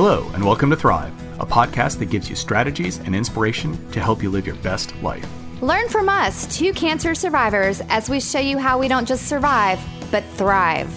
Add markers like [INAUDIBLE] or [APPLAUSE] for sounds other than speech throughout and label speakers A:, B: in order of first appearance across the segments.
A: Hello, and welcome to Thrive, a podcast that gives you strategies and inspiration to help you live your best life.
B: Learn from us, two cancer survivors, as we show you how we don't just survive, but thrive.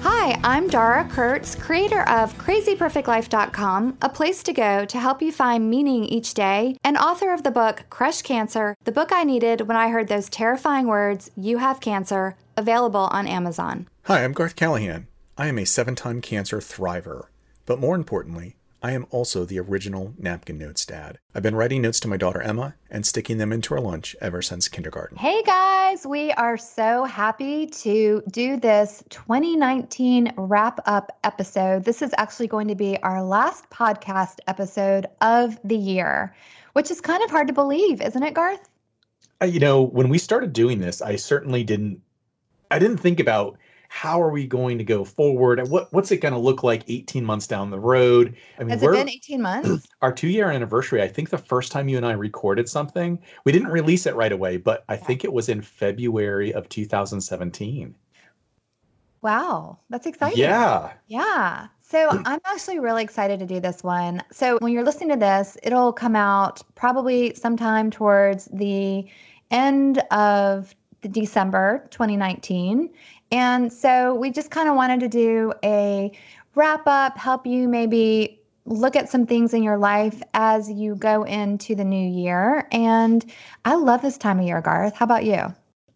B: Hi, I'm Dara Kurtz, creator of crazyperfectlife.com, a place to go to help you find meaning each day, and author of the book Crush Cancer, the book I needed when I heard those terrifying words, You have cancer, available on Amazon.
C: Hi, I'm Garth Callahan. I am a seven time cancer thriver. But more importantly, I am also the original napkin notes dad. I've been writing notes to my daughter Emma and sticking them into her lunch ever since kindergarten.
B: Hey guys, we are so happy to do this 2019 wrap up episode. This is actually going to be our last podcast episode of the year, which is kind of hard to believe, isn't it, Garth?
C: Uh, you know, when we started doing this, I certainly didn't I didn't think about how are we going to go forward? And what what's it going to look like 18 months down the road?
B: I mean has it been 18 months? [CLEARS THROAT]
C: Our two year anniversary i think the first time you and i recorded something we didn't release it right away but i think it was in february of 2017
B: wow that's exciting.
C: Yeah.
B: Yeah so I'm actually really excited to do this one. So when you're listening to this, it'll come out probably sometime towards the end of December 2019. And so we just kind of wanted to do a wrap up, help you maybe look at some things in your life as you go into the new year. And I love this time of year, Garth. How about you?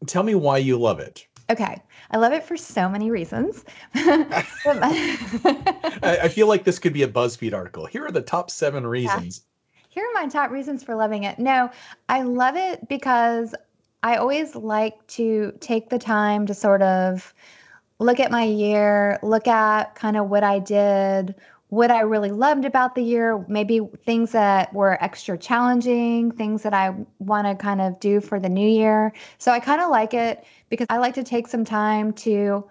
C: Tell me why you love it.
B: Okay. I love it for so many reasons. [LAUGHS]
C: I feel like this could be a BuzzFeed article. Here are the top seven reasons.
B: Yeah. Here are my top reasons for loving it. No, I love it because I always like to take the time to sort of look at my year, look at kind of what I did, what I really loved about the year, maybe things that were extra challenging, things that I want to kind of do for the new year. So I kind of like it because I like to take some time to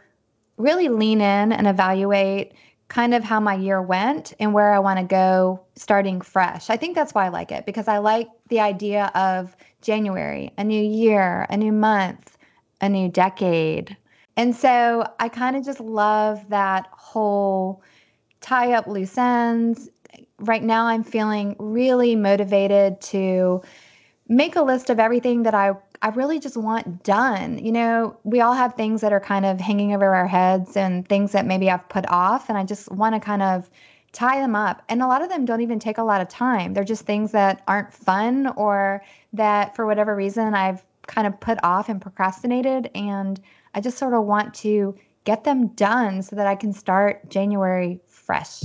B: really lean in and evaluate kind of how my year went and where I want to go starting fresh. I think that's why I like it because I like the idea of January, a new year, a new month, a new decade. And so I kind of just love that whole tie up loose ends. Right now, I'm feeling really motivated to make a list of everything that I, I really just want done. You know, we all have things that are kind of hanging over our heads and things that maybe I've put off, and I just want to kind of tie them up. And a lot of them don't even take a lot of time. They're just things that aren't fun or that for whatever reason I've kind of put off and procrastinated. And I just sort of want to get them done so that I can start January fresh.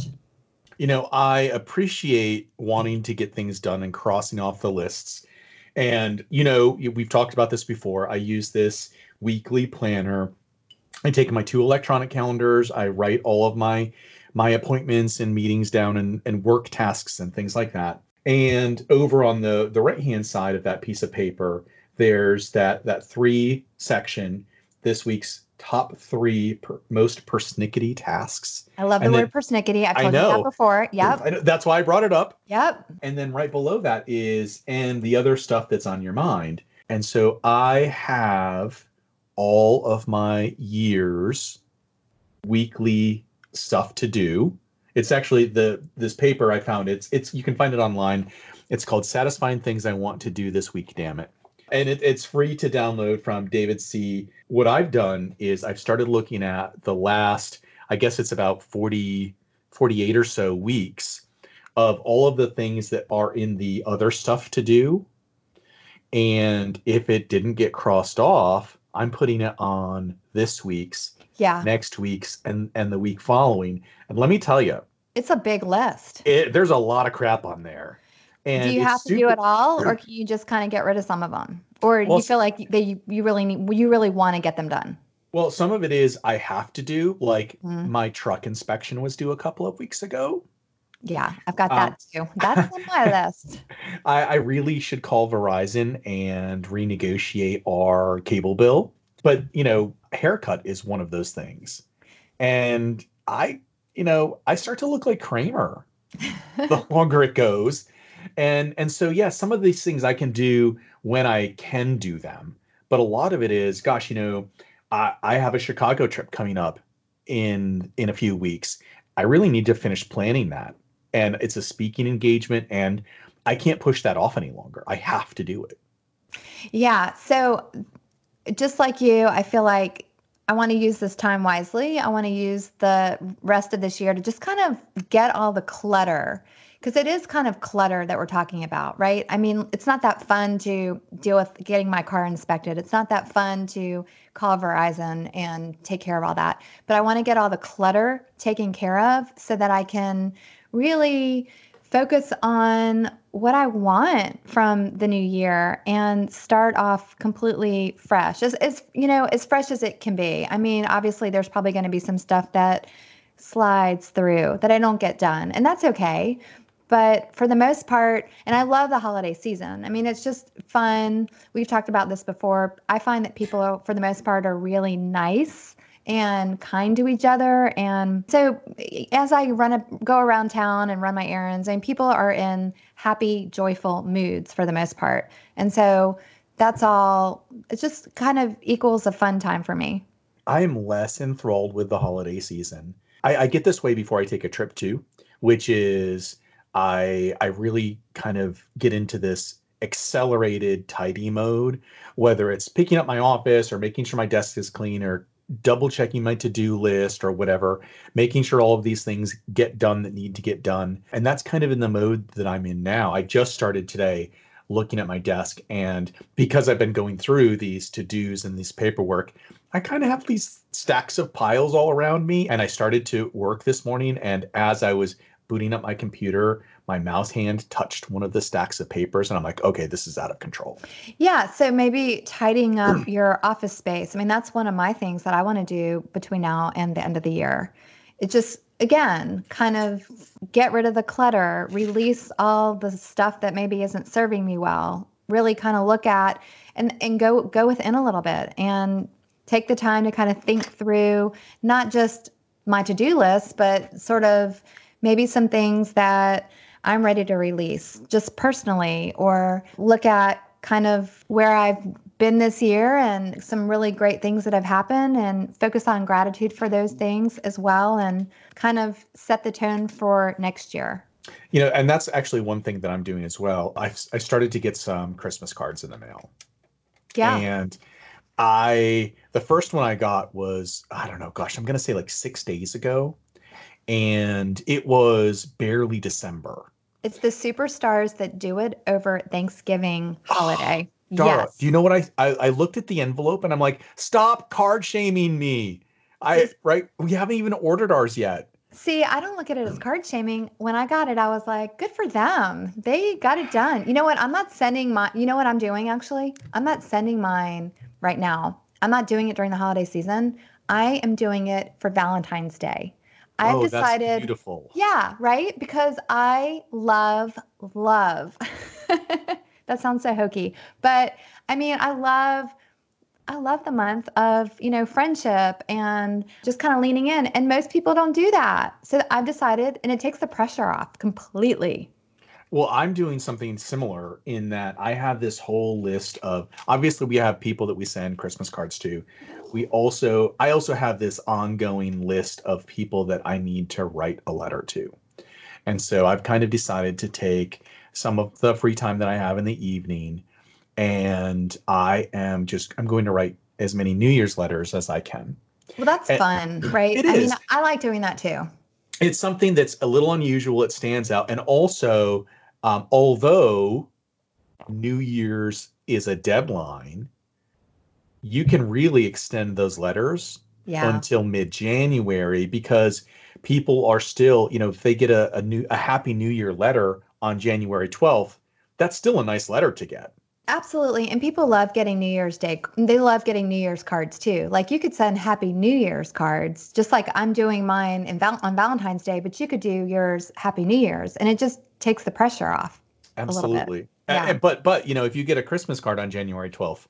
C: You know, I appreciate wanting to get things done and crossing off the lists. And, you know, we've talked about this before. I use this weekly planner. I take my two electronic calendars, I write all of my my appointments and meetings down and, and work tasks and things like that. And over on the, the right hand side of that piece of paper, there's that, that three section, this week's top three per, most persnickety tasks.
B: I love the and word persnickety. I've told you that before. Yep.
C: that's why I brought it up.
B: Yep.
C: And then right below that is, and the other stuff that's on your mind. And so I have all of my years weekly stuff to do. It's actually the this paper I found. It's it's you can find it online. It's called "Satisfying Things I Want to Do This Week." Damn it, and it, it's free to download from David Seah What I've done is I've started looking at the last. I guess it's about 40, 48 or so weeks of all of the things that are in the other stuff to do. And if it didn't get crossed off, I'm putting it on this week's
B: yeah
C: next week's and and the week following and let me tell you
B: it's a big list
C: it, there's a lot of crap on there
B: and do you have to super- do it all or [CLEARS THROAT] can you just kind of get rid of some of them or well, you feel like they you really need you really want to get them done
C: well some of it is i have to do like mm. my truck inspection was due a couple of weeks ago
B: yeah, I've got that um, too. That's on my [LAUGHS] list.
C: I, I, really should call Verizon and renegotiate our cable bill. But, you know, haircut is one of those things. And I, you know, I start to look like Kramer the longer it goes. And and so yeah, some of these things I can do when I can do them. But a lot of it is, gosh, you know, I, I have a Chicago trip coming up in in a few weeks. I really need to finish planning that. and it's a speaking engagement and I can't push that off any longer. I have to do it.
B: Yeah. So just like you, I feel like I want to use this time wisely. I want to use the rest of this year to just kind of get all the clutter because it is kind of clutter that we're talking about, right? I mean, it's not that fun to deal with getting my car inspected. It's not that fun to call Verizon and take care of all that. But I want to get all the clutter taken care of so that I can really focus on what I want from the new year and start off completely fresh. As, as you know, as fresh as it can be. I mean, obviously there's probably going to be some stuff that slides through that I don't get done, and that's okay. But for the most part, and I love the holiday season. I mean, it's just fun. We've talked about this before. I find that people, for the most part, are really nice and kind to each other. And so as I run a go around town and run my errands, and people are in happy, joyful moods for the most part. And so that's all it just kind of equals a fun time for me.
C: I am less enthralled with the holiday season. I, I get this way before I take a trip too, which is I I really kind of get into this accelerated tidy mode, whether it's picking up my office or making sure my desk is clean or double checking my to-do list or whatever, making sure all of these things get done that need to get done. And that's kind of in the mode that I'm in now. I just started today looking at my desk and because I've been going through these to-dos and this paperwork, I kind of have these stacks of piles all around me and I started to work this morning and as I was booting up my computer, my mouse hand touched one of the stacks of papers and I'm like, okay, this is out of control.
B: Yeah. So maybe tidying up [CLEARS THROAT] your office space. I mean, that's one of my things that I want to do between now and the end of the year. It just, again, kind of get rid of the clutter, release all the stuff that maybe isn't serving me well, really kind of look at and, and go go within a little bit and take the time to kind of think through not just my to-do list, but sort of maybe some things that I'm ready to release just personally, or look at kind of where I've been this year and some really great things that have happened and focus on gratitude for those things as well and kind of set the tone for next year.
C: You know, and that's actually one thing that I'm doing as well. I've, I started to get some Christmas cards in the mail.
B: Yeah.
C: And I the first one I got was I don't know, gosh, I'm going to say like 6 days ago and it was barely December.
B: It's the superstars that do it over Thanksgiving holiday.
C: Ah, Dara,
B: yes.
C: do you know what I, I I looked at the envelope and I'm like, stop card shaming me. I right, we haven't even ordered ours yet.
B: See, I don't look at it as card shaming. When I got it, I was like, good for them. They got it done. You know what? I'm not sending my, you know what I'm doing actually? I'm not sending mine right now. I'm not doing it during the holiday season. I am doing it for Valentine's Day. I've
C: oh,
B: decided.
C: Beautiful.
B: Yeah, right? Because I love, love. [LAUGHS] that sounds so hokey. But I mean, I love I love the month of, you know, friendship and just kind of leaning in. And most people don't do that. So I've decided, and it takes the pressure off completely.
C: Well, I'm doing something similar in that I have this whole list of obviously we have people that we send Christmas cards to. We also I also have this ongoing list of people that I need to write a letter to. And so I've kind of decided to take some of the free time that I have in the evening and I am just I'm going to write as many New Year's letters as I can.
B: Well, that's and fun, right?
C: It
B: I
C: is.
B: mean, I like doing that too.
C: It's something that's a little unusual. It stands out, and also, um, although New Year's is a deadline, you can really extend those letters
B: yeah.
C: until mid-January because people are still, you know, if they get a, a new a Happy New Year letter on January 12th, that's still a nice letter to get.
B: Absolutely. And people love getting New Year's Day. They love getting New Year's cards too. Like you could send Happy New Year's cards, just like I'm doing mine in val- on Valentine's Day, but you could do yours Happy New Year's. And it just takes the pressure off.
C: Absolutely.
B: Yeah.
C: And, but, but, you know, if you get a Christmas card on January 12th,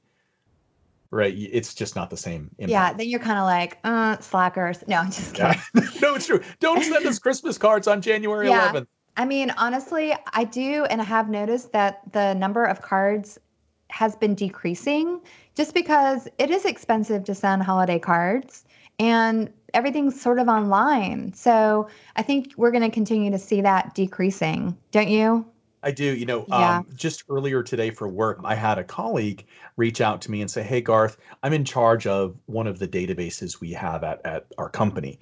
C: right, it's just not the same. Impact.
B: Yeah. Then you're kind of like, uh, slackers. No, I'm just kidding.
C: Yeah. [LAUGHS] no, it's true. Don't send us Christmas cards on January
B: Yeah.
C: 11th.
B: I mean, honestly, I do, and I have noticed that the number of cards has been decreasing just because it is expensive to send holiday cards. And everything's sort of online. So I think we're going to continue to see that decreasing, don't you?
C: I do. You know,
B: Yeah.
C: um, just earlier today for work, I had a colleague reach out to me and say, "Hey, Garth, I'm in charge of one of the databases we have at at our company,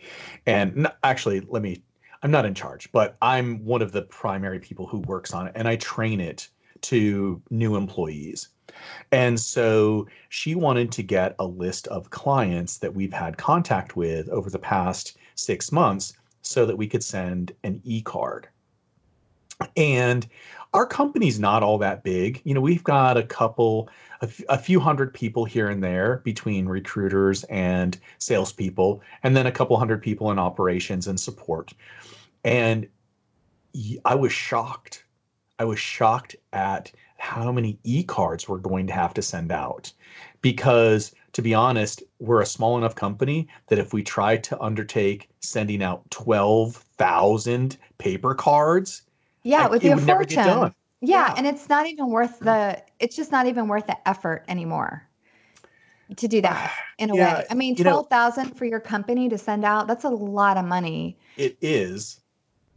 C: and n- actually, let me. I'm not in charge, but I'm one of the primary people who works on it, and I train it to new employees." And so she wanted to get a list of clients that we've had contact with over the past six months so that we could send an e card. And our company's not all that big. You know, we've got a couple, a, f- a few hundred people here and there between recruiters and salespeople, and then a couple hundred people in operations and support. And I was shocked. I was shocked at how many e cards we're going to have to send out. Because to be honest, we're a small enough company that if we try to undertake sending out 12,000 paper cards,
B: Yeah, it would be a
C: would never get
B: fortune.
C: done.
B: Yeah,
C: Yeah.
B: and it's not even worth the it's just not even worth the effort anymore to do that [SIGHS] in a
C: Yeah,
B: way. I mean,
C: you know-
B: 12,000 for your company to send out, that's a lot of money.
C: It is.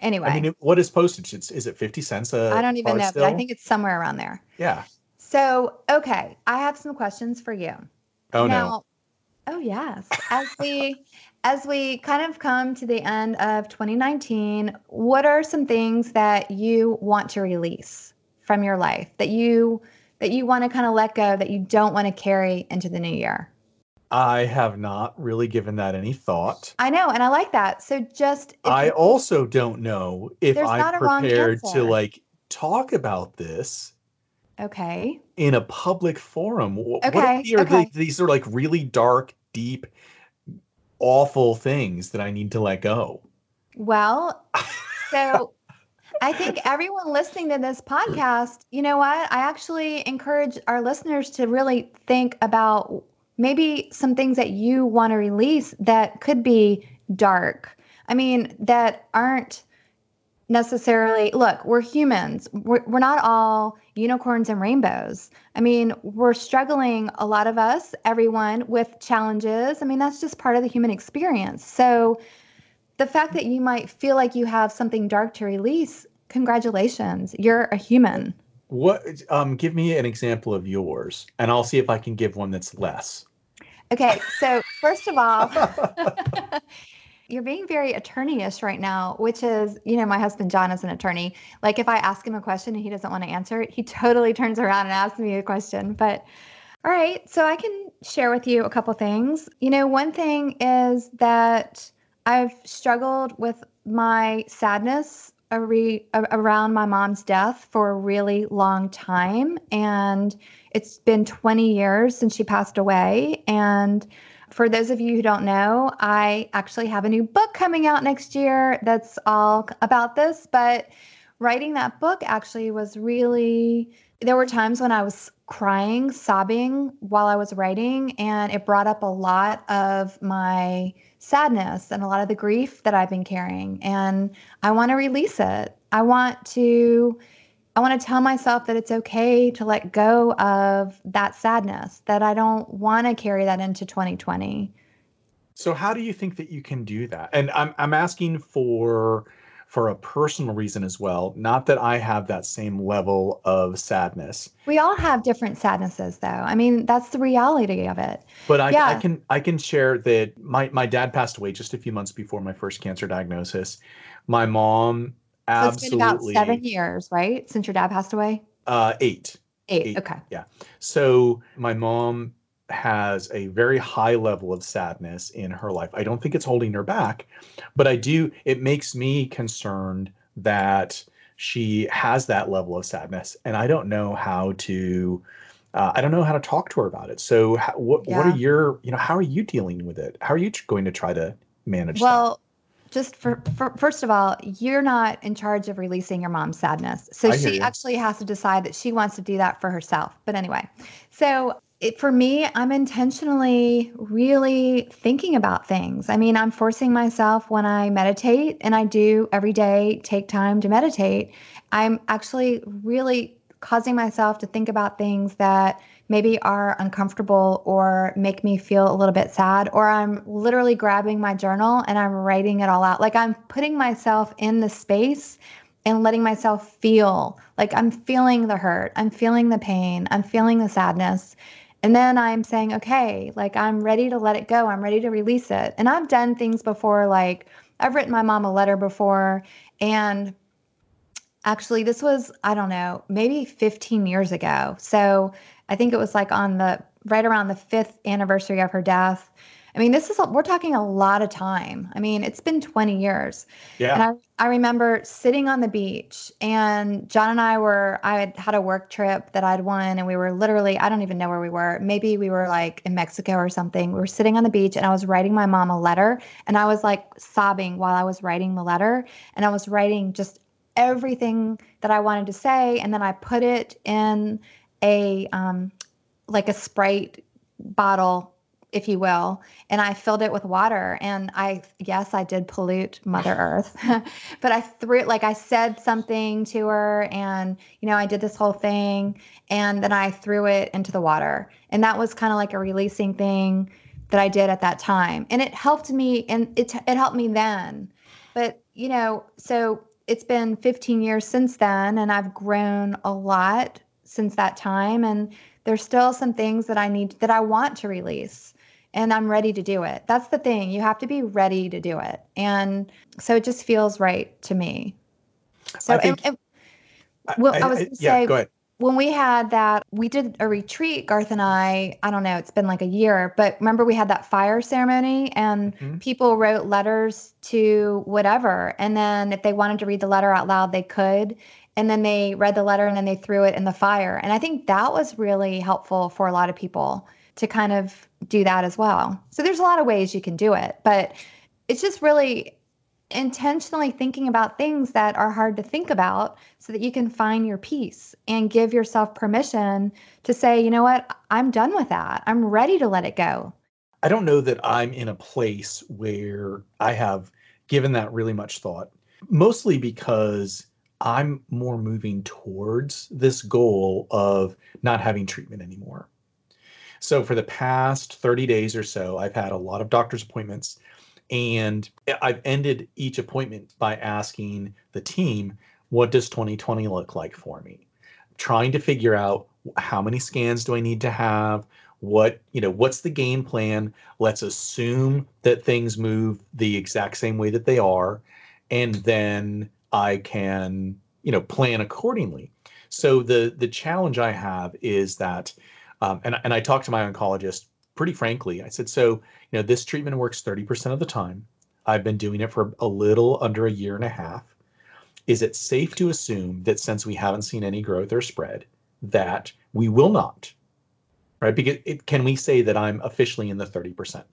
B: Anyway,
C: I mean, what is postage? It's, is it 50 cents a
B: I don't even know, but I think it's somewhere around there.
C: Yeah.
B: So, okay, I have some questions for you.
C: Oh, no.
B: Oh yes. As we [LAUGHS] as we kind of come to the end of 2019, what are some things that you want to release from your life that you that you want to kind of let go that you don't want to carry into the new year?
C: I have not really given that any thought.
B: I know, and I like that. So just
C: I
B: you-
C: also don't know if I'm prepared to like talk about this
B: okay.
C: in a public forum. What
B: Okay,
C: if are
B: okay.
C: like, these are like really dark, deep, awful things that I need to let go?
B: Well, so [LAUGHS] I think everyone listening to this podcast, you know what? I actually encourage our listeners to really think about maybe some things that you want to release that could be dark. I mean, that aren't necessarily look we're humans. We're, we're not all unicorns and rainbows. I mean we're struggling a lot of us everyone with challenges. I mean that's just part of the human experience. So the fact that you might feel like you have something dark to release congratulations. You're a human
C: What? Um, give me an example of yours, and I'll see if I can give one that's less.
B: okay so first of all [LAUGHS] [LAUGHS] you're being very attorney-ish right now which is you know my husband john is an attorney like if i ask him a question and he doesn't want to answer it he totally turns around and asks me a question but all right so i can share with you a couple things you know one thing is that i've struggled with my sadness are- around my mom's death for a really long time. And it's been 20 years since she passed away. And for those of you who don't know, I actually have a new book coming out next year that's all about this. But writing that book actually was really, there were times when I was crying, sobbing while I was writing, and it brought up a lot of my sadness and a lot of the grief that I've been carrying. And I want to release it. I want to I want to tell myself that it's okay to let go of that sadness, that I don't want to carry that into 2020.
C: So how do you think that you can do that? And I'm I'm asking for for a personal reason as well. Not that I have that same level of sadness,
B: We all have different sadnesses though. I mean, that's the reality of it.
C: but I, I can I can share that my my dad passed away just a few months before my first cancer diagnosis. My mom
B: So it's been about seven years, right? Since your dad passed away?
C: uh, eight.
B: Eight.
C: Eight.
B: Okay. Yeah.
C: So my mom has a very high level of sadness in her life. I don't think it's holding her back, but I do. It makes me concerned that she has that level of sadness, and I don't know how to. Uh, I don't know how to talk to her about it. So, how, what what are your you know how are you dealing with it? How are you going to try to manage that?
B: Well, just for, for first of all, you're not in charge of releasing your mom's sadness. So
C: I
B: she actually has to decide that she wants to do that for herself. But anyway, so it, for me, I'm intentionally really thinking about things. I mean, I'm forcing myself when I meditate, and I do every day take time to meditate. I'm actually really causing myself to think about things that maybe are uncomfortable or make me feel a little bit sad, or I'm literally grabbing my journal and I'm writing it all out. Like I'm putting myself in the space and letting myself feel like I'm feeling the hurt, I'm feeling the pain, I'm feeling the sadness. And then I'm saying, okay, like I'm ready to let it go. I'm ready to release it. And I've done things before, like I've written my mom a letter before. And actually, this was, I don't know, maybe 15 years ago. So I think it was like on the right around the fifth anniversary of her death. I mean, this is, we're talking a lot of time. I mean, it's been 20 years.
C: Yeah.
B: And I, I remember sitting on the beach and John and I were, I had had a work trip that I'd won and we were literally, I don't even know where we were. Maybe we were like in Mexico or something. We were sitting on the beach and I was writing my mom a letter and I was like sobbing while I was writing the letter. And I was writing just everything that I wanted to say. And then I put it in a, um, like a Sprite bottle if you will. And I filled it with water. And I, yes, I did pollute Mother [LAUGHS] Earth, [LAUGHS] but I threw it, like I said something to her and, you know, I did this whole thing and then I threw it into the water. And that was kind of like a releasing thing that I did at that time. And it helped me and it, it helped me then. But, you know, so it's been 15 years since then and I've grown a lot since that time. And there's still some things that I need that I want to release and I'm ready to do it. That's the thing. You have to be ready to do it. And so it just feels right to me. So,
C: think,
B: and, and, well, I, I, I was going to
C: yeah,
B: say,
C: go ahead.
B: when we had that, we did a retreat, Garth and I, I don't know, it's been like a year, but remember we had that fire ceremony and mm-hmm. people wrote letters to whatever. And then if they wanted to read the letter out loud, they could. And then they read the letter and then they threw it in the fire. And I think that was really helpful for a lot of people to kind of do that as well. So there's a lot of ways you can do it, but it's just really intentionally thinking about things that are hard to think about so that you can find your peace and give yourself permission to say, you know what, I'm done with that. I'm ready to let it go.
C: I don't know that I'm in a place where I have given that really much thought, mostly because I'm more moving towards this goal of not having treatment anymore. So for the past 30 days or so, I've had a lot of doctor's appointments and I've ended each appointment by asking the team, what does 2020 look like for me? Trying to figure out how many scans do I need to have? What, you know, what's the game plan? Let's assume that things move the exact same way that they are. And then I can, you know, plan accordingly. So the the challenge I have is that um, and, and I talked to my oncologist pretty frankly. I said, so, you know, this treatment works 30% of the time. I've been doing it for a little under a year and a half. Is it safe to assume that since we haven't seen any growth or spread, that we will not? Right? Because it, can we say that I'm officially in the 30%?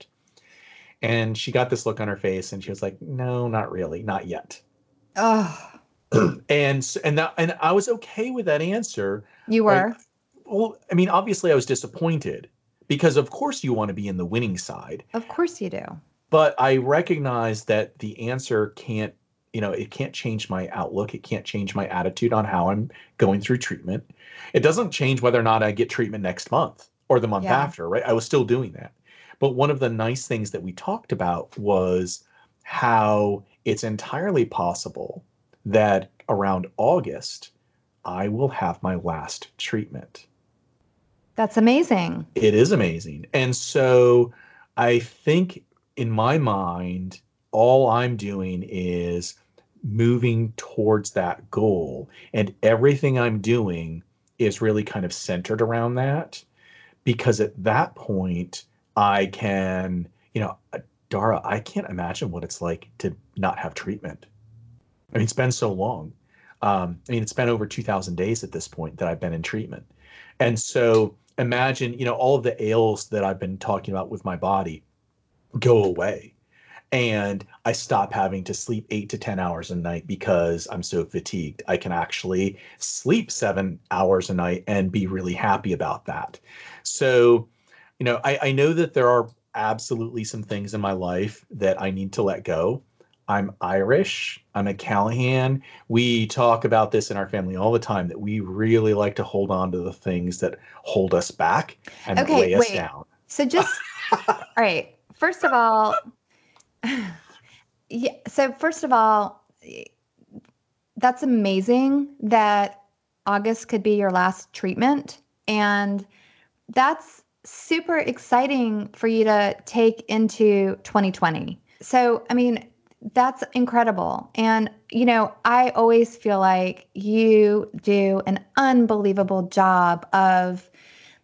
C: And she got this look on her face and she was like, no, not really, not yet.
B: Oh. [CLEARS THROAT]
C: and and that and I was okay with that answer.
B: You were.
C: Well, I mean, obviously, I was disappointed because, of course, you want to be in the winning side.
B: Of course, you do.
C: But I recognize that the answer can't, you know, it can't change my outlook. It can't change my attitude on how I'm going through treatment. It doesn't change whether or not I get treatment next month or the month yeah. after, right? I was still doing that. But one of the nice things that we talked about was how it's entirely possible that around August, I will have my last treatment.
B: That's amazing.
C: It is amazing. And so I think in my mind, all I'm doing is moving towards that goal. And everything I'm doing is really kind of centered around that. Because at that point, I can, you know, Dara, I can't imagine what it's like to not have treatment. I mean, it's been so long. Um, I mean, it's been over 2,000 days at this point that I've been in treatment. And so imagine, you know, all of the ails that I've been talking about with my body go away. And I stop having to sleep eight to 10 hours a night because I'm so fatigued. I can actually sleep seven hours a night and be really happy about that. So, you know, I, I know that there are absolutely some things in my life that I need to let go. I'm Irish. I'm a Callahan. We talk about this in our family all the time that we really like to hold on to the things that hold us back and
B: Okay,
C: weigh us
B: wait.
C: down.
B: So just [LAUGHS] all right. First of all, [LAUGHS] yeah. So first of all, that's amazing that August could be your last treatment, and that's super exciting for you to take into 2020. So I mean, that's incredible. And you know, I always feel like you do an unbelievable job of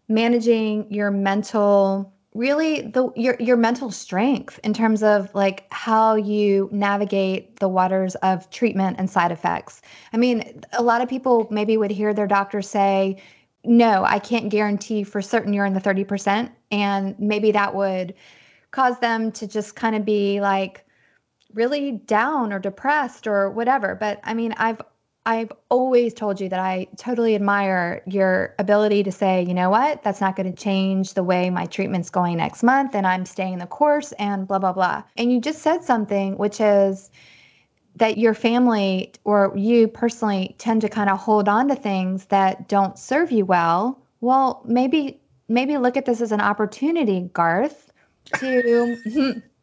B: managing your mental really the your your mental strength in terms of like how you navigate the waters of treatment and side effects. I mean, a lot of people maybe would hear their doctor say, "No, I can't guarantee for certain you're in the 30%." And maybe that would cause them to just kind of be like really down or depressed or whatever. But I mean, I've I've always told you that I totally admire your ability to say, you know what, that's not going to change the way my treatment's going next month and I'm staying the course and blah, blah, blah. And you just said something, which is that your family or you personally tend to kind of hold on to things that don't serve you well. Well, maybe, maybe look at this as an opportunity, Garth, to. [LAUGHS] [LAUGHS]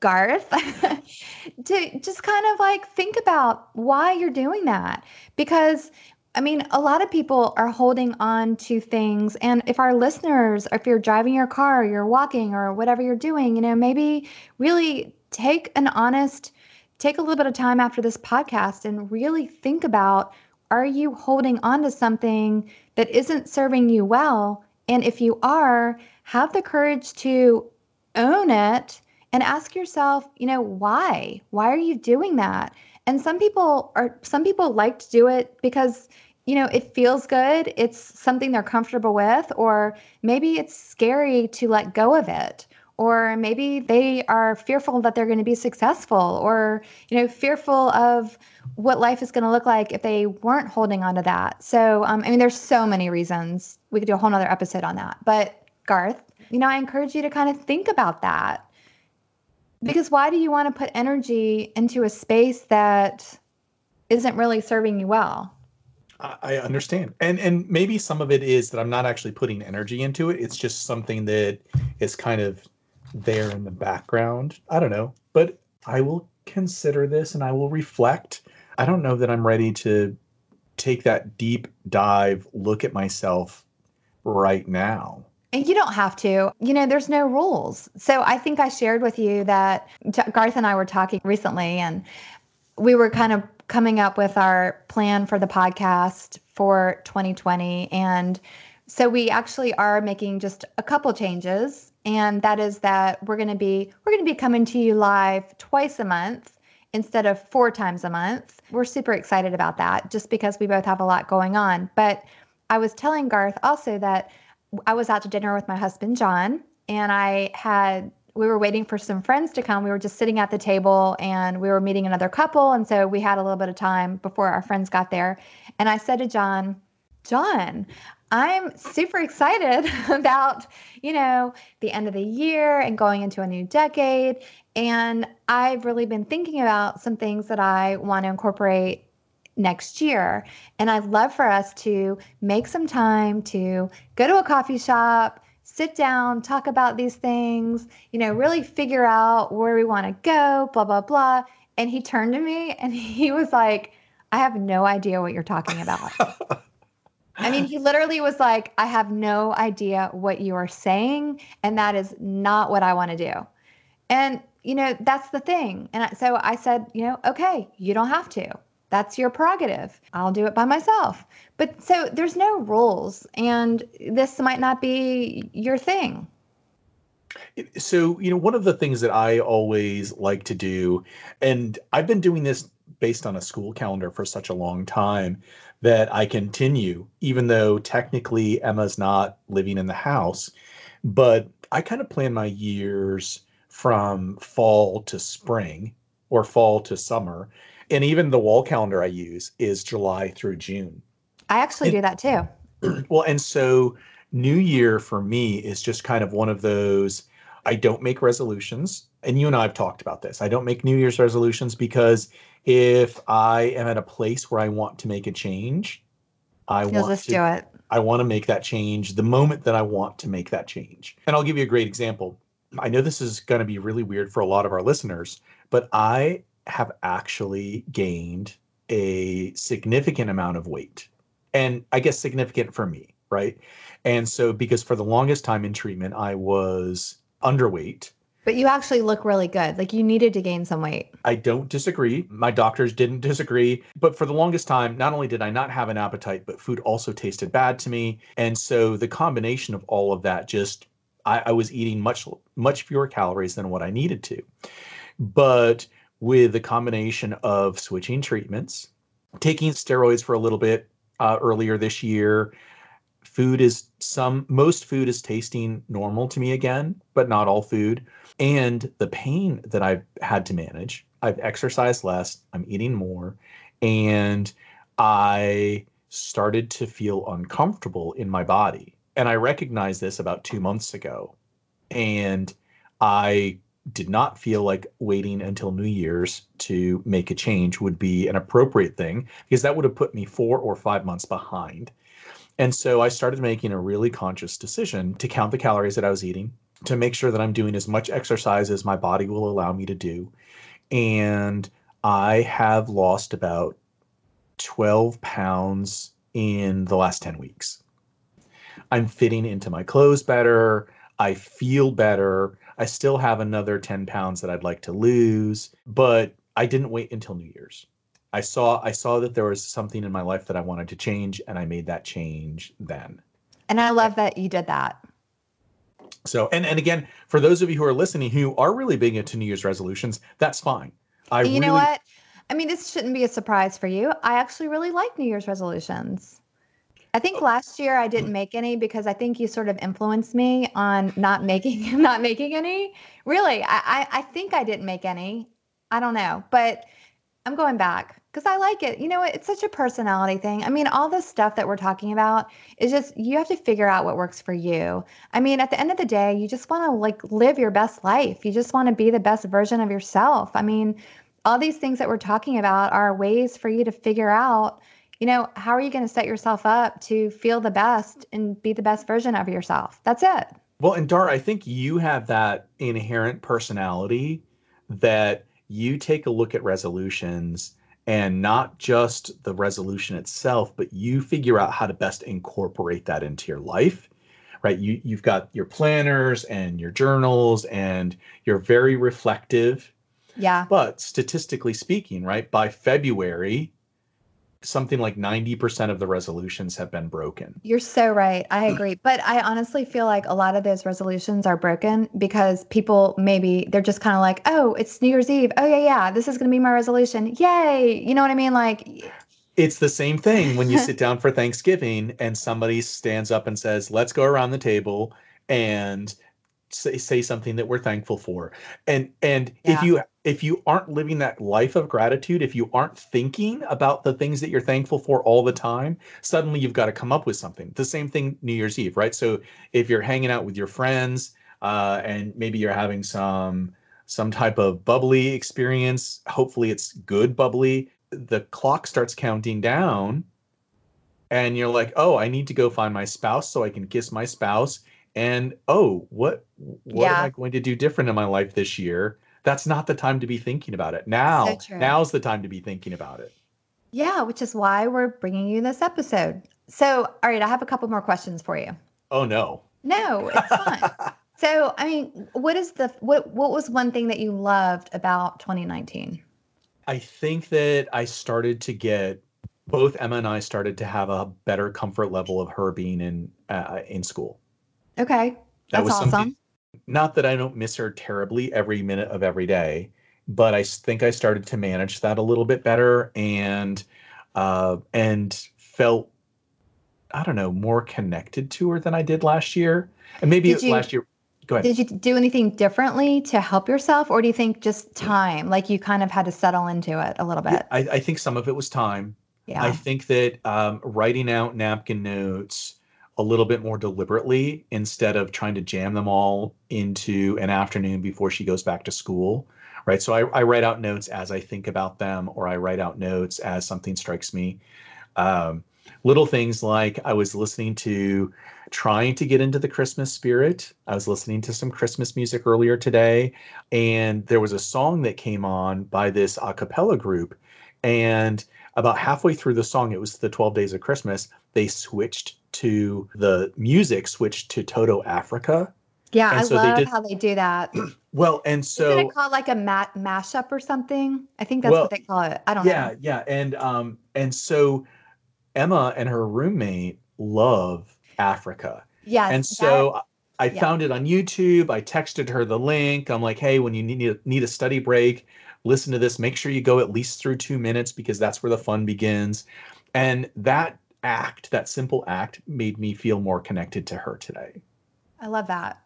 B: Garth, [LAUGHS] to just kind of like think about why you're doing that. Because, I mean, a lot of people are holding on to things. And if our listeners, if you're driving your car, you're walking, or whatever you're doing, you know, maybe really take an honest, take a little bit of time after this podcast and really think about are you holding on to something that isn't serving you well? And if you are, have the courage to own it and ask yourself, you know, why? Why are you doing that? And some people are some people like to do it because you know, it feels good, it's something they're comfortable with or maybe it's scary to let go of it. Or maybe they are fearful that they're going to be successful or, you know, fearful of what life is going to look like if they weren't holding on to that. So, um, I mean, there's so many reasons. We could do a whole nother episode on that. But Garth, you know, I encourage you to kind of think about that because why do you want to put energy into a space that isn't really serving you well?
C: I understand. And and maybe some of it is that I'm not actually putting energy into it. It's just something that is kind of there in the background. I don't know. But I will consider this and I will reflect. I don't know that I'm ready to take that deep dive look at myself right now.
B: You don't have to. You know, there's no rules. So I think I shared with you that Garth and I were talking recently, and we were kind of coming up with our plan for the podcast for 2020. And so we actually are making just a couple changes. And that is that we're going to be we're going to be coming to you live twice a month instead of four times a month. We're super excited about that just because we both have a lot going on. But I was telling Garth also that I was out to dinner with my husband John, and I had we were waiting for some friends to come. We were just sitting at the table and we were meeting another couple, and so we had a little bit of time before our friends got there. And I said to John, "John, I'm super excited [LAUGHS] about, you know, the end of the year and going into a new decade, and I've really been thinking about some things that I want to incorporate next year. And I'd love for us to make some time to go to a coffee shop, sit down, talk about these things, you know, really figure out where we want to go, blah, blah, blah. And he turned to me and [LAUGHS] he was like, I have no idea what you're talking about. I mean, he literally was like, I have no idea what you are saying. And that is not what I want to do. And, you know, that's the thing. And so I said, you know, okay, you don't have to. That's your prerogative. I'll do it by myself. But so there's no rules, and this might not be your thing.
C: So, you know, one of the things that I always like to do, and I've been doing this based on a school calendar for such a long time that I continue, even though technically Emma's not living in the house. But I kind of plan my years from fall to spring or fall to summer. And even the wall calendar I use is July through June.
B: I actually do that too. [CLEARS THROAT]
C: Well, and so New Year for me is just kind of one of those I don't make resolutions. and you and I have talked about this. I don't make New Year's resolutions because if I am at a place where I want to make a change, I
B: You'll
C: want
B: just
C: to
B: do it.
C: I want to make that change the moment that I want to make that change. And I'll give you a great example. I know this is going to be really weird for a lot of our listeners, but I have actually gained a significant amount of weight. And I guess significant for me, right? And so, because for the longest time in treatment, I was underweight.
B: But you actually look really good. Like you needed to gain some weight.
C: I don't disagree. My doctors didn't disagree. But for the longest time, not only did I not have an appetite, but food also tasted bad to me. And so the combination of all of that just, I, I was eating much, much fewer calories than what I needed to. But with the combination of switching treatments, taking steroids for a little bit uh, earlier this year, food is some most food is tasting normal to me again but not all food. And the pain that i've had to manage i've exercised less i'm eating more and i started to feel uncomfortable in my body. And i recognized this about two months ago. And i did not feel like waiting until new year's to make a change would be an appropriate thing because that would have put me four or five months behind and so I started making a really conscious decision to count the calories that I was eating, to make sure that I'm doing as much exercise as my body will allow me to do. And I have lost about 12 pounds in the last 10 weeks. I'm fitting into my clothes better. I feel better. I still have another 10 pounds that I'd like to lose, but I didn't wait until New Year's. I saw I saw that there was something in my life that I wanted to change and I made that change then.
B: And I love that you did that.
C: So and and again, for those of you who are listening who are really big into New Year's resolutions, that's fine. I
B: you
C: really
B: know what? I mean, this shouldn't be a surprise for you. I actually really like New Year's resolutions. I think oh. last year I didn't make any because I think you sort of influenced me on not making [LAUGHS] not making any. Really, I I, I think I didn't make any. I don't know, but I'm going back because I like it. You know? It's such a personality thing. I mean, all this stuff that we're talking about is just you have to figure out what works for you. I mean, at the end of the day, you just want to like live your best life. You just want to be the best version of yourself. I mean, all these things that we're talking about are ways for you to figure out, you know, how are you going to set yourself up to feel the best and be the best version of yourself? That's it.
C: Well, and Dar, I think you have that inherent personality that you take a look at resolutions and not just the resolution itself, but you figure out how to best incorporate that into your life. Right. You you've got your planners and your journals and you're very reflective.
B: Yeah.
C: But statistically speaking, right, by February, something like 90% of the resolutions have been broken.
B: You're so right. I agree. But I honestly feel like a lot of those resolutions are broken because people maybe they're just kind of like, oh, it's New Year's Eve. Oh, yeah, yeah. This is going to be my resolution. Yay. You know what I mean? Like,
C: It's the same thing when you [LAUGHS] sit down for Thanksgiving and somebody stands up and says, let's go around the table and say, say something that we're thankful for. And and
B: Yeah.
C: if you if you aren't living that life of gratitude, if you aren't thinking about the things that you're thankful for all the time, suddenly you've got to come up with something. The same thing New Year's Eve, right? So if you're hanging out with your friends uh, and maybe you're having some some type of bubbly experience, hopefully it's good bubbly, the clock starts counting down and you're like, "Oh, I need to go find my spouse so I can kiss my spouse." And oh, what what
B: Yeah.
C: am I going to do different in my life this year? That's not the time to be thinking about it. Now,
B: So
C: now's the time to be thinking about it.
B: yeah, which is why we're bringing you this episode. So, all right, I have a couple more questions for you.
C: Oh no.
B: No, it's fun. [LAUGHS] so, I mean, what is the what what was one thing that you loved about 2019?
C: I think that I started to get both Emma and I started to have a better comfort level of her being in uh, in school.
B: Okay.
C: That
B: That's
C: was
B: awesome.
C: Not that I don't miss her terribly every minute of every day, but I think I started to manage that a little bit better and uh, and felt I don't know more connected to her than I did last year. And maybe
B: you-
C: last year. Go ahead.
B: Did you do anything differently to help yourself, or do you think just time, like you kind of had to settle into it a little bit?
C: I, I think some of it was time.
B: Yeah.
C: I think that um, writing out napkin notes a little bit more deliberately instead of trying to jam them all into an afternoon before she goes back to school. Right. So I, I write out notes as I think about them, or I write out notes as something strikes me. Um, little things like I was listening to, trying to get into the Christmas spirit. I was listening to some Christmas music earlier today, and there was a song that came on by this a cappella group. And about halfway through the song, it was the 12 Days of Christmas, they switched to the music, switched to Toto Africa.
B: Yeah,
C: And
B: I
C: so they
B: love
C: did-
B: how they do that. [CLEARS THROAT]
C: Well, and so Isn't
B: it called like a mat mashup or something? I think that's
C: Well,
B: what they call it. I don't
C: yeah,
B: know.
C: yeah, yeah, and um, and so Emma and her roommate love Africa,
B: Yes.
C: and so I
B: yeah.
C: found it on YouTube. I texted her the link. I'm like, hey, when you need need a study break, listen to this. Make sure you go at least through two minutes because that's where the fun begins. And that act, that simple act, made me feel more connected to her today.
B: I love that.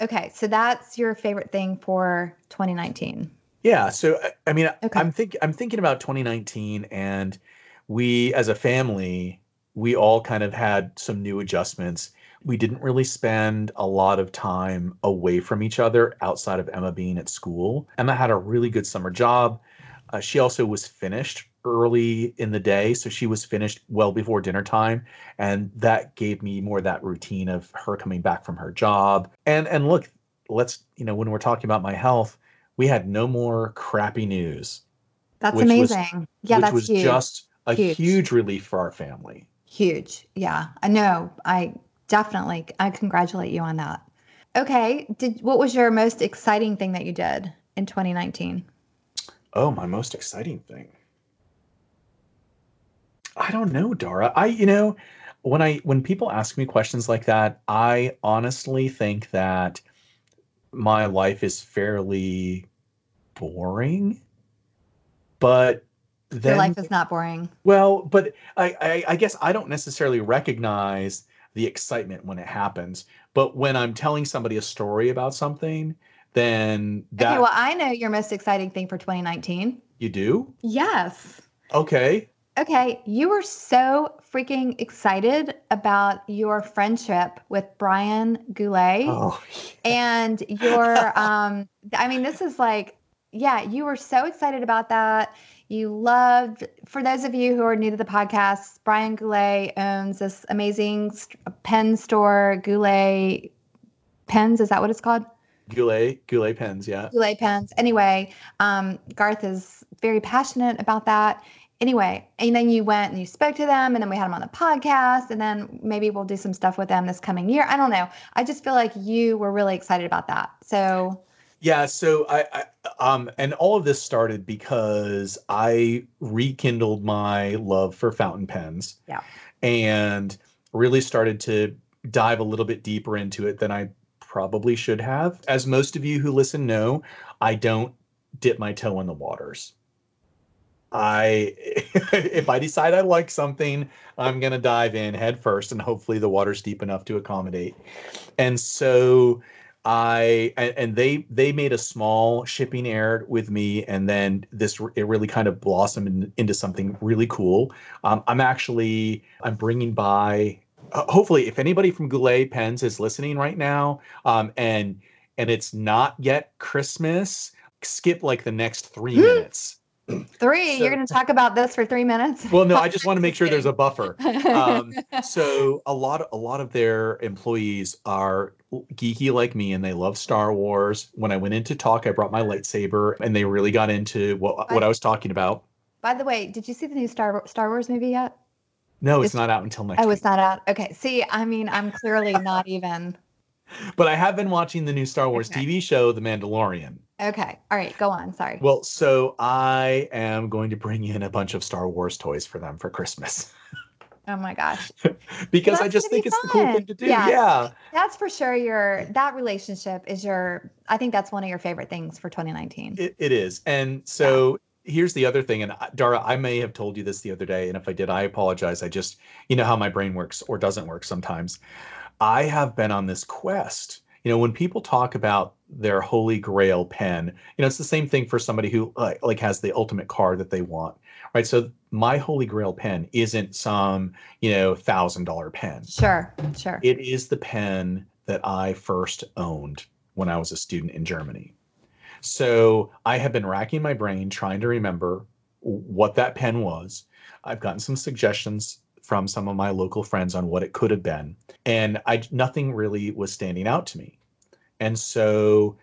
B: Okay, so that's your favorite thing for 2019.
C: Yeah. So I- I mean,
B: Okay.
C: I'm think I'm thinking about 2019, and we as a family, we all kind of had some new adjustments. We didn't really spend a lot of time away from each other outside of Emma being at school. Emma had a really good summer job. Uh, she also was finished early in the day, so she was finished well before dinner time, and that gave me more that routine of her coming back from her job. And and look, let's you know when we're talking about my health, we had no more crappy news,
B: That's
C: Which was-
B: amazing. yeah,
C: which
B: that's
C: was
B: huge.
C: just a
B: Huge.
C: huge relief for our family.
B: huge. Yeah, I know. I definitely I congratulate you on that. Okay, did what was your most exciting thing that you did in 2019?
C: Oh, my most exciting thing. I don't know, Dara. I, you know, when I when people ask me questions like that, I honestly think that my life is fairly boring. But
B: Your life is not boring.
C: well, but I, I I guess I don't necessarily recognize the excitement when it happens. But when I'm telling somebody a story about something, then that
B: okay, well, I know your most exciting thing for 2019.
C: you do.
B: Yes.
C: Okay.
B: Okay, you were so freaking excited about your friendship with Brian Goulet
C: Oh,
B: and your [LAUGHS] um I mean this is like yeah, you were so excited about that. You loved for those of you who are new to the podcast, Brian Goulet owns this amazing st- pen store, Goulet Pens, is that what it's called?
C: Goulet, Goulet pens, yeah.
B: Goulet pens. Anyway, um, Garth is very passionate about that. Anyway, and then you went and you spoke to them, and then we had them on the podcast, and then maybe we'll do some stuff with them this coming year. I don't know. I just feel like you were really excited about that. So,
C: Yeah, so I, I um and all of this started because I rekindled my love for fountain pens.
B: Yeah.
C: And really started to dive a little bit deeper into it than I probably should have. As most of you who listen know, I don't dip my toe in the waters. I [LAUGHS] if I decide I like something, I'm going to dive in head first and hopefully the water's deep enough to accommodate. And so I and, and they they made a small shipping error with me, and then this it really kind of blossomed in, into something really cool. Um, I'm actually I'm bringing by. Uh, hopefully, if anybody from Goulet Pens is listening right now, um, and and it's not yet Christmas, skip like the next three minutes.
B: three,
C: So-
B: you're going to talk about this for three minutes? [LAUGHS]
C: Well, no, I just want to make sure there's a buffer. Um, [LAUGHS]
B: um,
C: so a lot of a lot of their employees are geeky like me and they love Star Wars. When I went in to talk, I brought my lightsaber and they really got into what what I was talking about.
B: By the way, did you see the new Star Star Wars movie yet?
C: No, it's
B: It's-
C: not out until next
B: Oh,
C: week.
B: it's not out. Okay. See, I mean, I'm clearly [LAUGHS] not even.
C: But I have been watching the new Star Wars
B: Okay.
C: TV show, The Mandalorian.
B: Okay. All right. Go on. Sorry.
C: Well, so I am going to bring in a bunch of Star Wars toys for them for Christmas [LAUGHS]
B: Oh my gosh. [LAUGHS]
C: because I just think it's the cool thing to do.
B: Yeah.
C: yeah.
B: That's for sure. Your that relationship is your. I think that's one of your favorite things for 2019.
C: It, it is. And so here's the other thing. And Dara, I may have told you this the other day. And if I did, I apologize. I just, you know how my brain works or doesn't work sometimes. I have been on this quest. You know, when people talk about their holy grail pen, you know, it's the same thing for somebody who like, like has the ultimate car that they want, right? So my holy grail pen isn't some, you know, thousand dollar pen.
B: Sure, sure.
C: It is the pen that I first owned when I was a student in Germany. So I have been racking my brain trying to remember what that pen was. I've gotten some suggestions from some of my local friends on what it could have been, and I nothing really was standing out to me. And so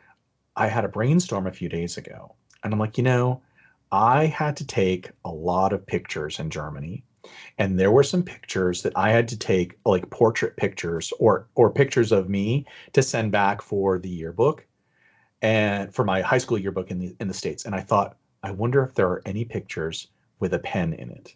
C: I had a brainstorm a few days ago, and I'm like, you know, I had to take a lot of pictures in Germany and there were some pictures that I had to take like portrait pictures or or pictures of me to send back for the yearbook and for my high school yearbook in the in the states and I thought I wonder if there are any pictures with a pen in it.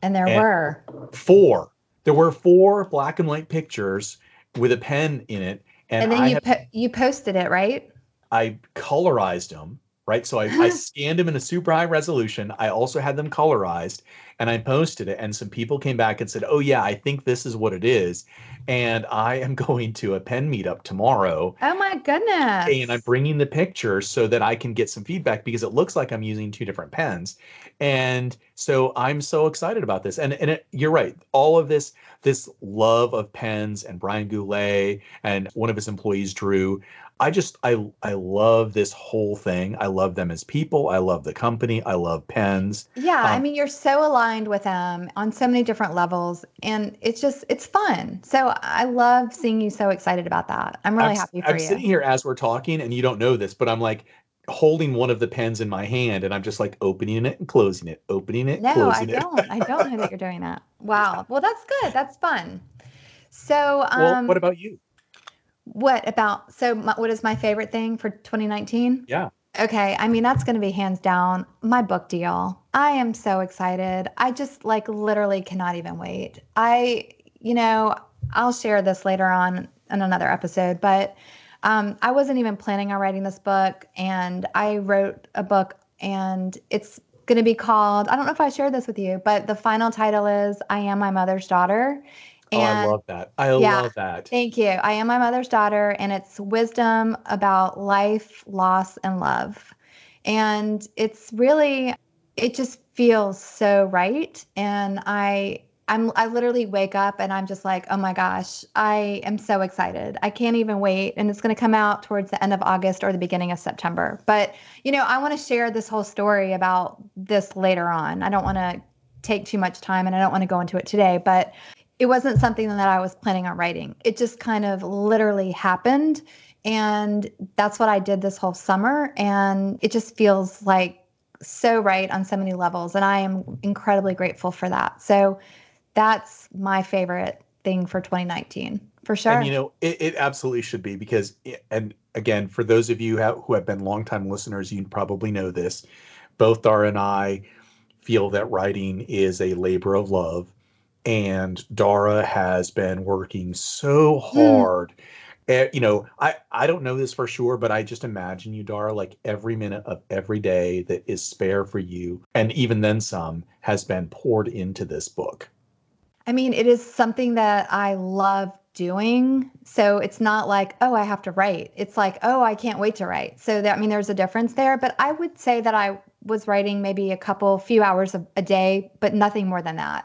B: And there and were
C: four. There were four black and white pictures with a pen in it
B: and, and then I you po- you posted it, right?
C: I colorized them right? So I, I [LAUGHS] scanned them in a super high resolution. I also had them colorized and I posted it. And some people came back and said, Oh, yeah, I think this is what it is. And I am [LAUGHS] going to a pen meetup tomorrow.
B: Oh, my goodness.
C: And I'm bringing the picture so that I can get some feedback because it looks like I'm using two different pens. And so I'm so excited about this. And, and it, you're right. All of this, this love of pens and Brian Goulet and one of his employees, Drew, I just I I love this whole thing. I love them as people. I love the company. I love pens.
B: Yeah, um, I mean you're so aligned with them on so many different levels and it's just it's fun. So I love seeing you so excited about that. I'm really
C: I'm,
B: happy for
C: I'm
B: you.
C: I'm sitting here as we're talking and you don't know this, but I'm like holding one of the pens in my hand and I'm just like opening it and closing it, opening it,
B: no,
C: closing
B: I it. don't. I don't know that you're doing that. [LAUGHS] Wow. Well, that's good. That's fun. So, um, well,
C: what about you?
B: What about so? My, what is my favorite thing for 2019?
C: Yeah.
B: Okay, I mean that's going to be hands down my book deal. I am so excited. I just like literally cannot even wait. I, you know, I'll share this later on in another episode, but um, I wasn't even planning on writing this book, and I wrote a book, and it's going to be called. I don't know if I shared this with you, but the final title is "I Am My Mother's Daughter,"
C: And, oh, I love that. I yeah, love that.
B: Thank you. I am my mother's daughter, and it's wisdom about life, loss, and love. And it's really, it just feels so right. And I, I'm, I literally wake up and I'm just like, oh my gosh, I am so excited. I can't even wait. And it's going to come out towards the end of August or the beginning of September. But, you know, I want to share this whole story about this later on. I don't want to take too much time and I don't want to go into it today, but it wasn't something that I was planning on writing. It just kind of literally happened. And that's what I did this whole summer. And it just feels like so right on so many levels. And I am incredibly grateful for that. So that's my favorite thing for 2019 for sure.
C: And you know, it, it absolutely should be because, eh, and again, for those of you who have, been longtime listeners, you probably know this. Both Dara and I feel that writing is a labor of love and Dara has been working so hmm. hard. Mm. Uh, you know, I I don't know this for sure, but I just imagine you, Dara, like every minute of every day that is spare for you, and even then some, has been poured into this book.
B: I mean, it is something that I love doing. So it's not like, oh, I have to write. It's like, oh, I can't wait to write. So that I mean, there's a difference there. But I would say that I was writing maybe a couple, few hours a, a day, but nothing more than that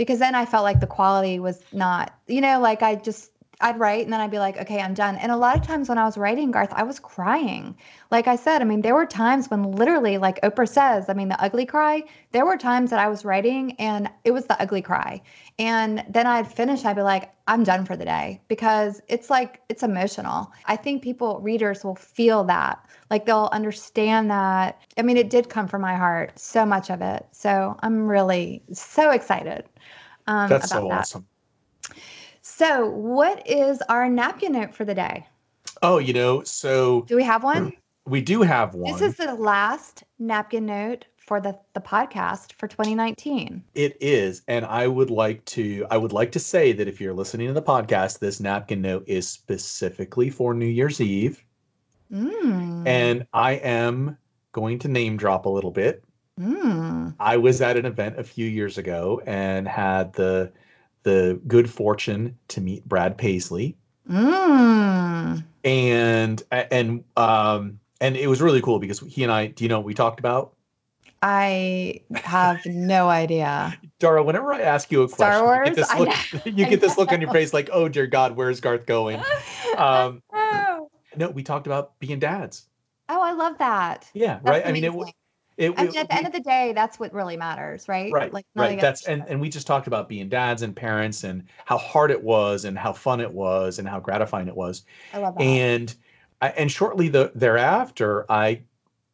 B: because then I felt like the quality was not, you know, like I just I'd write and then I'd be like, okay, I'm done. And a lot of times when I was writing, Garth, I was crying. Like I said, I mean, there were times when literally, like Oprah says, I mean, the ugly cry, there were times that I was writing and it was the ugly cry. And then I'd finish, I'd be like, I'm done for the day because it's like, it's emotional. I think people, readers will feel that. Like they'll understand that. I mean, it did come from my heart, so much of it. So I'm really so excited.
C: Um, That's so that. awesome.
B: So, what is our napkin note for the day?
C: Oh, you know, so
B: do we have one?
C: We do have one.
B: This is the last napkin note for the the podcast for 2019.
C: It is, and I would like to I would like to say that if you're listening to the podcast, this napkin note is specifically for New Year's Eve. Mm. And I am going to name drop a little bit. Mm. I was at an event a few years ago and had the the good fortune to meet Brad Paisley. Mm. And and um and it was really cool because he and I, do you know what we talked about?
B: I have no idea. [LAUGHS]
C: Dara, whenever I ask you a
B: Star
C: question, you get this look, [LAUGHS] [LAUGHS] you get this look on your face like, oh dear God, where's Garth going? Um,
B: oh,
C: no, we talked about being dads.
B: Oh, I love that.
C: Yeah,
B: That's
C: right. I mean, it,
B: amazing.
C: it,
B: I mean, at the end of the day, that's what really matters, right?
C: right,
B: Like
C: right. That's and and we just talked about being dads and parents and how hard it was and how fun it was and how gratifying it was.
B: I love that.
C: And I, and shortly the, thereafter, I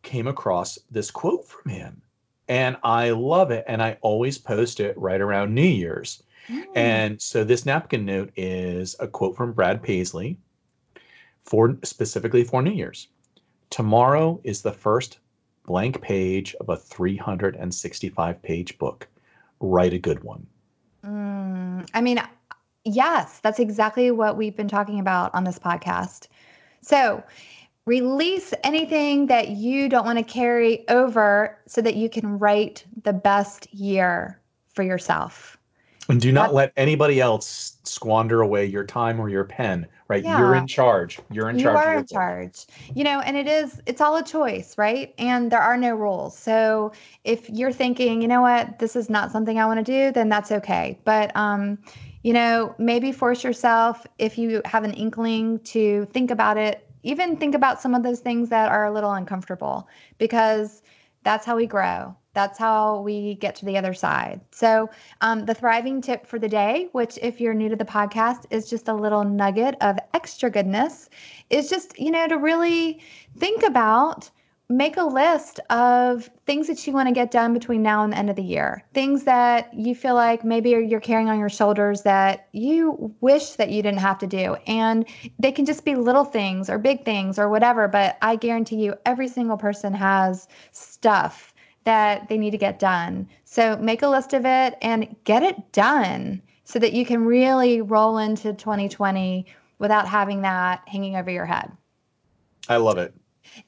C: came across this quote from him, and I love it. And I always post it right around New Year's.
B: Mm.
C: And so this napkin note is a quote from Brad Paisley for specifically for New Year's. Tomorrow is the first blank page of a 365 page book. Write a good one.
B: Mm, I mean, yes, that's exactly what we've been talking about on this podcast. So, release anything that you don't want to carry over so that you can write the best year for yourself.
C: And do not
B: That-
C: let anybody else squander away your time or your pen, right? You're in charge. You're in
B: you
C: charge. of
B: are in charge you know and it is it's all a choice right and there are no rules so if you're thinking you know what this is not something i want to do then that's okay but um you know maybe force yourself if you have an inkling to think about it even think about some of those things that are a little uncomfortable because that's how we grow. That's how we get to the other side. So um, the thriving tip for the day which if you're new to the podcast is just a little nugget of extra goodness is just you know to really think about make a list of things that you want to get done between now and the end of the year. Things that you feel like maybe you're carrying on your shoulders that you wish that you didn't have to do. And they can just be little things or big things or whatever but i guarantee you every single person has stuff that they need to get done. So make a list of it and get it done so that you can really roll into 2020 without having that hanging over your head.
C: I love it.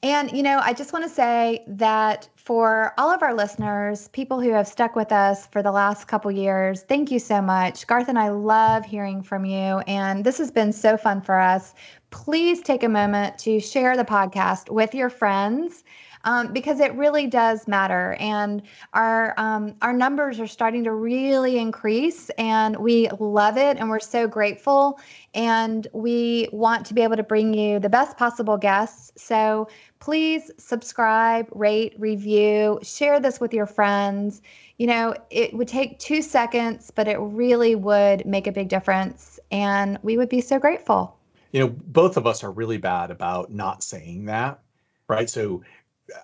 B: And, you know, I just want to say that for all of our listeners, people who have stuck with us for the last couple years, thank you so much. Garth and I love hearing from you, and this has been so fun for us. Please take a moment to share the podcast with your friends. Um, because it really does matter, and our um, our numbers are starting to really increase, and we love it, and we're so grateful, and we want to be able to bring you the best possible guests. So please subscribe, rate, review, share this with your friends. You know, it would take two seconds, but it really would make a big difference. And we would be so grateful.
C: You know, both of us are really bad about not saying that, right? So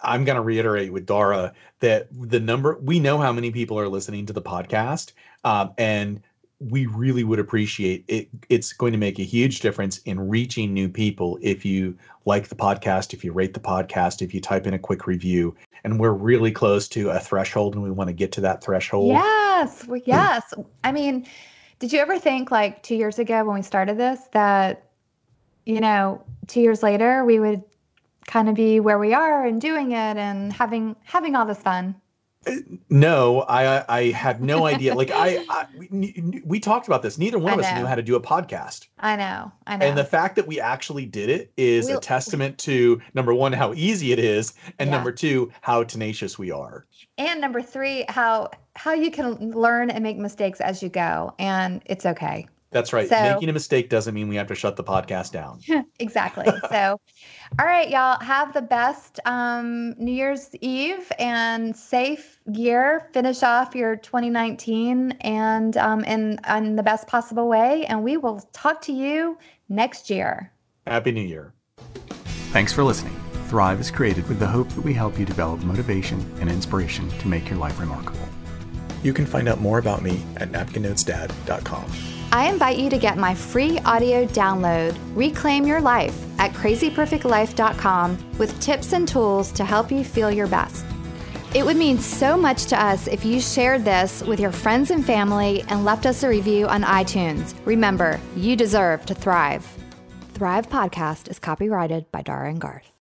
C: I'm going to reiterate with Dara that the number, we know how many people are listening to the podcast. Um, and we really would appreciate it. It's going to make a huge difference in reaching new people if you like the podcast, if you rate the podcast, if you type in a quick review. And we're really close to a threshold and we want to get to that threshold.
B: Yes. Yes. I mean, did you ever think like two years ago when we started this that, you know, two years later we would kind of be where we are and doing it and having having all this fun?
C: No, I I had no idea. Like I, [LAUGHS] I we, we talked about this. Neither one of us knew how to do a podcast.
B: I know. I know.
C: And the fact that we actually did it is a
B: We'll-
C: testament to number one, how easy it is, and
B: Yeah.
C: number two, how tenacious we are.
B: and number three, how how you can learn and make mistakes as you go, and it's okay.
C: That's right.
B: So-
C: Making a mistake doesn't mean we have to shut the podcast down. [LAUGHS]
B: exactly. [LAUGHS] So, all right, y'all, have the best um, New Year's Eve and safe year. Finish off your 2019 and um, in, in the best possible way. And we will talk to you next year.
C: Happy New Year.
A: Thanks for listening. Thrive is created with the hope that we help you develop motivation and inspiration to make your life remarkable.
D: You can find out more about me at napkinnotesdad.com.
B: I invite you to get my free audio download, Reclaim Your Life, at crazyperfectlife.com with tips and tools to help you feel your best. It would mean so much to us if you shared this with your friends and family and left us a review on iTunes. Remember, you deserve to thrive. Thrive Podcast is copyrighted by Dara and Garth.